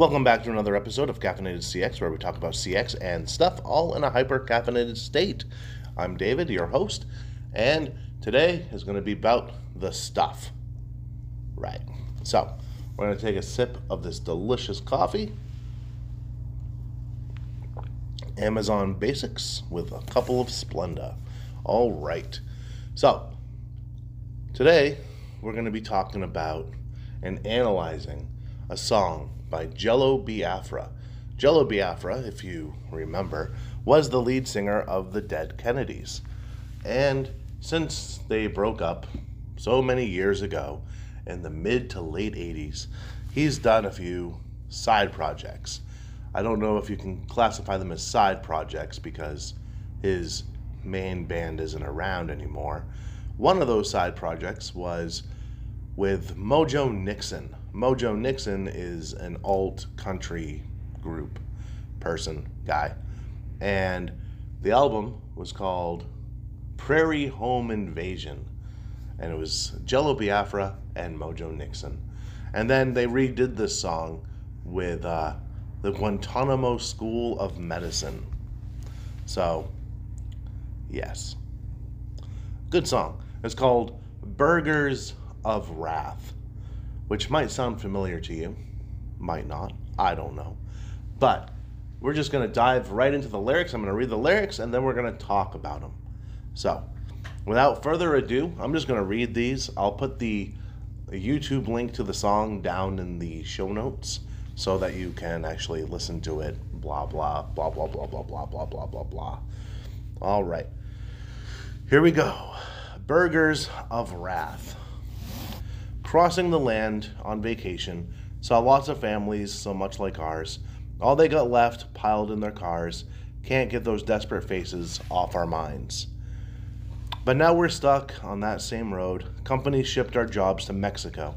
Welcome back to another episode of Caffeinated CX, where we talk about CX and stuff all in a hyper caffeinated state. I'm David, your host, and today is going to be about the stuff. Right. So, we're going to take a sip of this delicious coffee. Amazon Basics with a couple of Splenda. All right. So, today we're going to be talking about and analyzing a song by Jello Biafra. Jello Biafra, if you remember, was the lead singer of the Dead Kennedys. And since they broke up so many years ago in the mid to late 80s, he's done a few side projects. I don't know if you can classify them as side projects because his main band isn't around anymore. One of those side projects was with Mojo Nixon. Mojo Nixon is an alt country group person, guy. And the album was called Prairie Home Invasion. And it was Jello Biafra and Mojo Nixon. And then they redid this song with uh, the Guantanamo School of Medicine. So, yes. Good song. It's called Burgers of Wrath which might sound familiar to you, might not, I don't know. But we're just going to dive right into the lyrics. I'm going to read the lyrics and then we're going to talk about them. So, without further ado, I'm just going to read these. I'll put the YouTube link to the song down in the show notes so that you can actually listen to it. Blah, blah, blah, blah, blah, blah, blah, blah, blah, blah, blah. All right. Here we go. Burgers of Wrath crossing the land on vacation, saw lots of families so much like ours. All they got left piled in their cars. Can't get those desperate faces off our minds. But now we're stuck on that same road. Companies shipped our jobs to Mexico.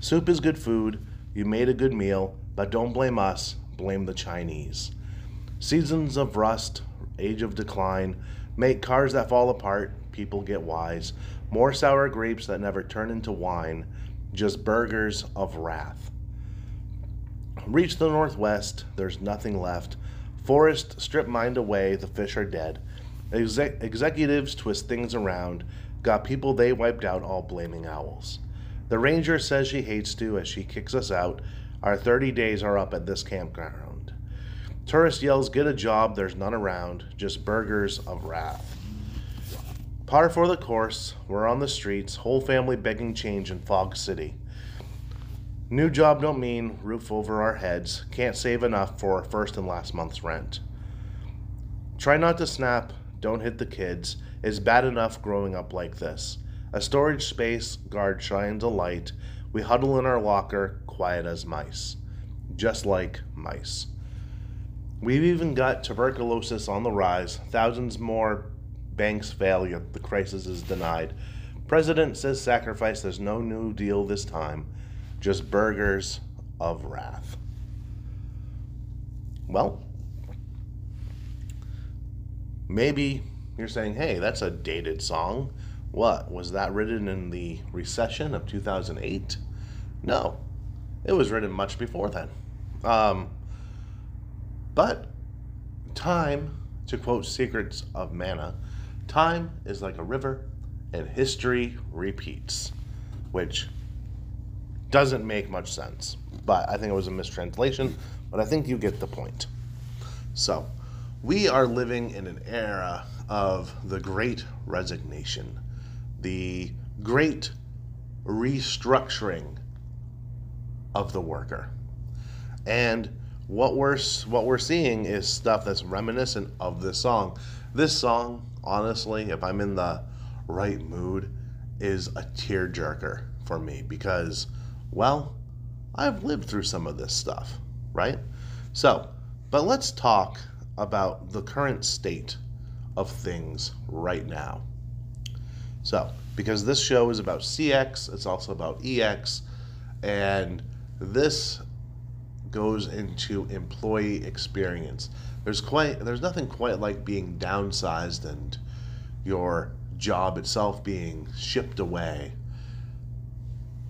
Soup is good food. You made a good meal, but don't blame us, blame the Chinese. Seasons of rust, age of decline, make cars that fall apart, people get wise. More sour grapes that never turn into wine just burgers of wrath. Reach the northwest, there's nothing left. Forest strip mined away, the fish are dead. Exec- executives twist things around, got people they wiped out all blaming owls. The ranger says she hates to as she kicks us out. Our 30 days are up at this campground. Tourist yells, Get a job, there's none around, just burgers of wrath. Par for the course, we're on the streets, whole family begging change in Fog City. New job don't mean roof over our heads, can't save enough for first and last month's rent. Try not to snap, don't hit the kids, it's bad enough growing up like this. A storage space, guard shines a light, we huddle in our locker, quiet as mice. Just like mice. We've even got tuberculosis on the rise, thousands more banks failure, the crisis is denied. President says sacrifice, there's no new deal this time, just burgers of wrath. Well, maybe you're saying, hey, that's a dated song. What? Was that written in the recession of 2008? No, it was written much before then. Um, but time, to quote Secrets of Mana, Time is like a river, and history repeats, which doesn't make much sense. But I think it was a mistranslation, but I think you get the point. So, we are living in an era of the great resignation, the great restructuring of the worker. And what we're what we're seeing is stuff that's reminiscent of this song. This song honestly, if I'm in the right mood, is a tearjerker for me because, well, I've lived through some of this stuff, right? So, but let's talk about the current state of things right now. So, because this show is about CX, it's also about EX, and this goes into employee experience. There's quite there's nothing quite like being downsized and your job itself being shipped away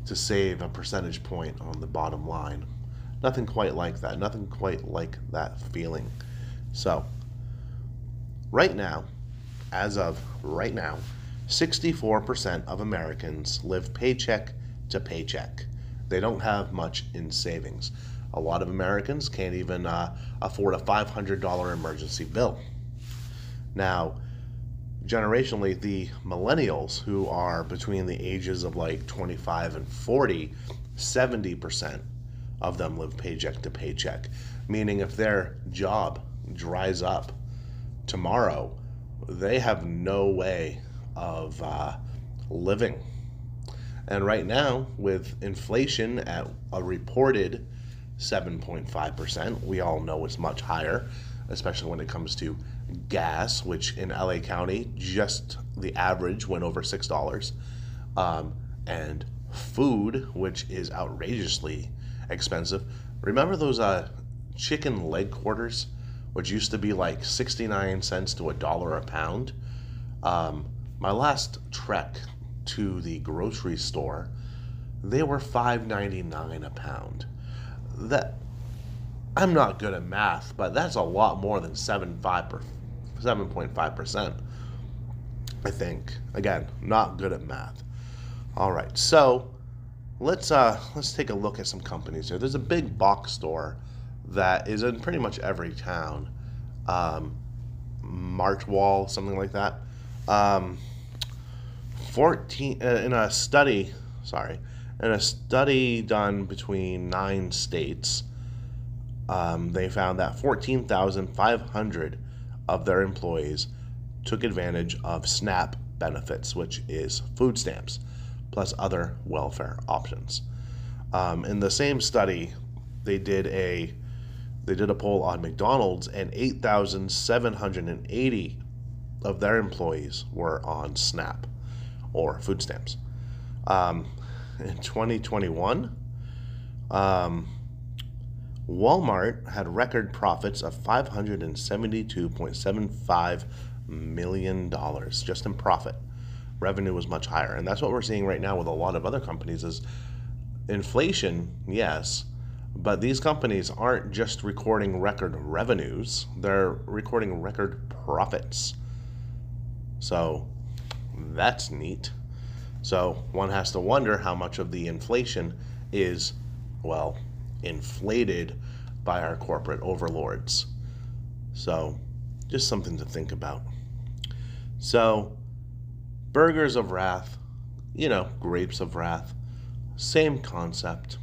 to save a percentage point on the bottom line. nothing quite like that. Nothing quite like that feeling. So, right now, as of right now, 64% of Americans live paycheck to paycheck. They don't have much in savings. A lot of Americans can't even uh, afford a $500 emergency bill. Now, generationally, the millennials who are between the ages of like 25 and 40, 70% of them live paycheck to paycheck. Meaning, if their job dries up tomorrow, they have no way of uh, living. And right now, with inflation at a reported 7.5%, we all know it's much higher, especially when it comes to gas, which in LA County, just the average went over $6. Um, and food, which is outrageously expensive. Remember those uh, chicken leg quarters, which used to be like 69 cents to a dollar a pound? Um, my last trek to the grocery store, they were $5.99 a pound. That I'm not good at math, but that's a lot more than 7.5%. I think. Again, not good at math. All right. So, let's uh let's take a look at some companies here. There's a big box store that is in pretty much every town. Um, March Wall, something like that. Um, 14 uh, in a study, sorry, in a study done between nine states, um, they found that 14,500 of their employees took advantage of SNAP benefits, which is food stamps, plus other welfare options. Um, in the same study, they did a they did a poll on McDonald's, and 8,780 of their employees were on SNAP or food stamps. Um, in 2021, um, Walmart had record profits of $572.75 million just in profit. Revenue was much higher. And that's what we're seeing right now with a lot of other companies is inflation, yes, but these companies aren't just recording record revenues, they're recording record profits. So that's neat. So one has to wonder how much of the inflation is, well, inflated by our corporate overlords. So just something to think about. So, burgers of wrath, you know, grapes of wrath, same concept,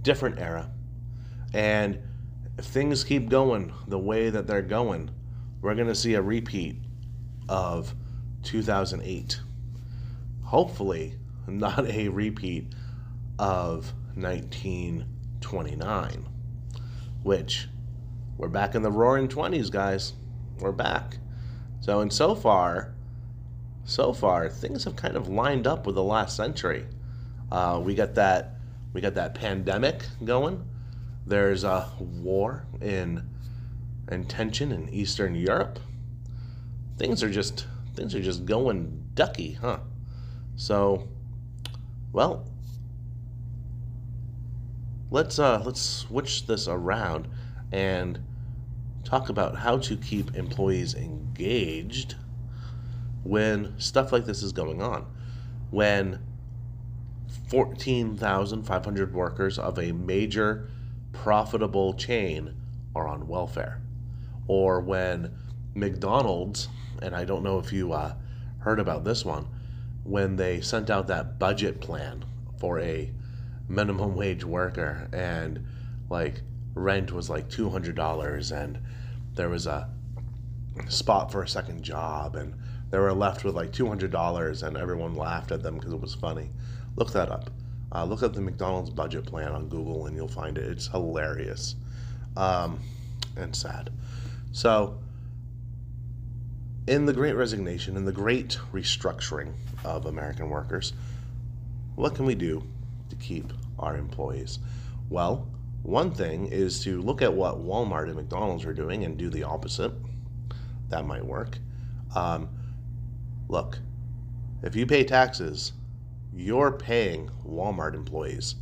different era. And if things keep going the way that they're going, we're going to see a repeat of 2008. Hopefully, not a repeat of 1929, which we're back in the roaring 20s, guys. We're back. So, and so far, so far, things have kind of lined up with the last century. Uh, we got that, we got that pandemic going. There's a war in, tension in Eastern Europe. Things are just things are just going ducky, huh? So, well, let's uh, let's switch this around and talk about how to keep employees engaged when stuff like this is going on. When 14,500 workers of a major profitable chain are on welfare, or when McDonald's and I don't know if you uh, heard about this one, when they sent out that budget plan for a minimum wage worker, and like rent was like two hundred dollars, and there was a spot for a second job, and they were left with like two hundred dollars, and everyone laughed at them because it was funny. Look that up. Uh, look up the McDonald's budget plan on Google, and you'll find it. It's hilarious um, and sad. So in the great resignation, in the great restructuring of American workers, what can we do to keep our employees? Well, one thing is to look at what Walmart and McDonald's are doing and do the opposite. That might work. Um, look, if you pay taxes, you're paying Walmart employees,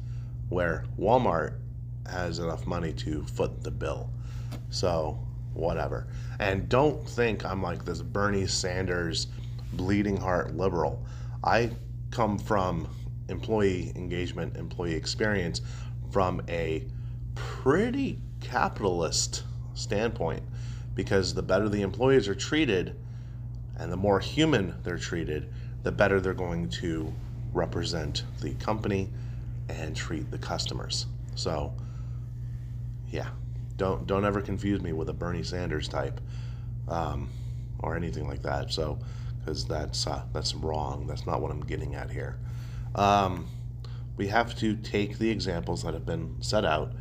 where Walmart has enough money to foot the bill. So, whatever. And don't think I'm like this Bernie Sanders bleeding heart liberal. I come from employee engagement, employee experience from a pretty capitalist standpoint because the better the employees are treated and the more human they're treated, the better they're going to represent the company and treat the customers. So, yeah, don't don't ever confuse me with a Bernie Sanders type um, or anything like that. So, because that's uh, that's wrong. That's not what I'm getting at here. Um, we have to take the examples that have been set out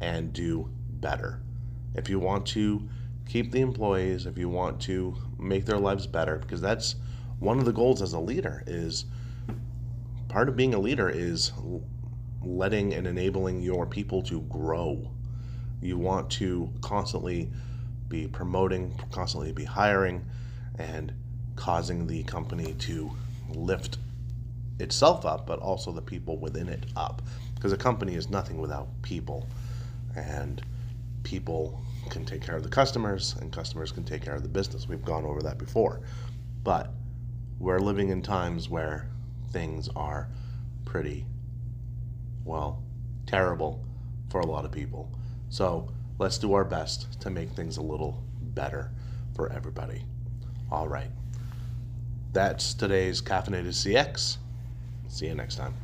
and do better. If you want to keep the employees, if you want to make their lives better, because that's one of the goals as a leader is part of being a leader is letting and enabling your people to grow. You want to constantly be promoting, constantly be hiring, and causing the company to lift itself up, but also the people within it up. Because a company is nothing without people. And people can take care of the customers, and customers can take care of the business. We've gone over that before. But we're living in times where things are pretty, well, terrible for a lot of people. So let's do our best to make things a little better for everybody. All right. That's today's Caffeinated CX. See you next time.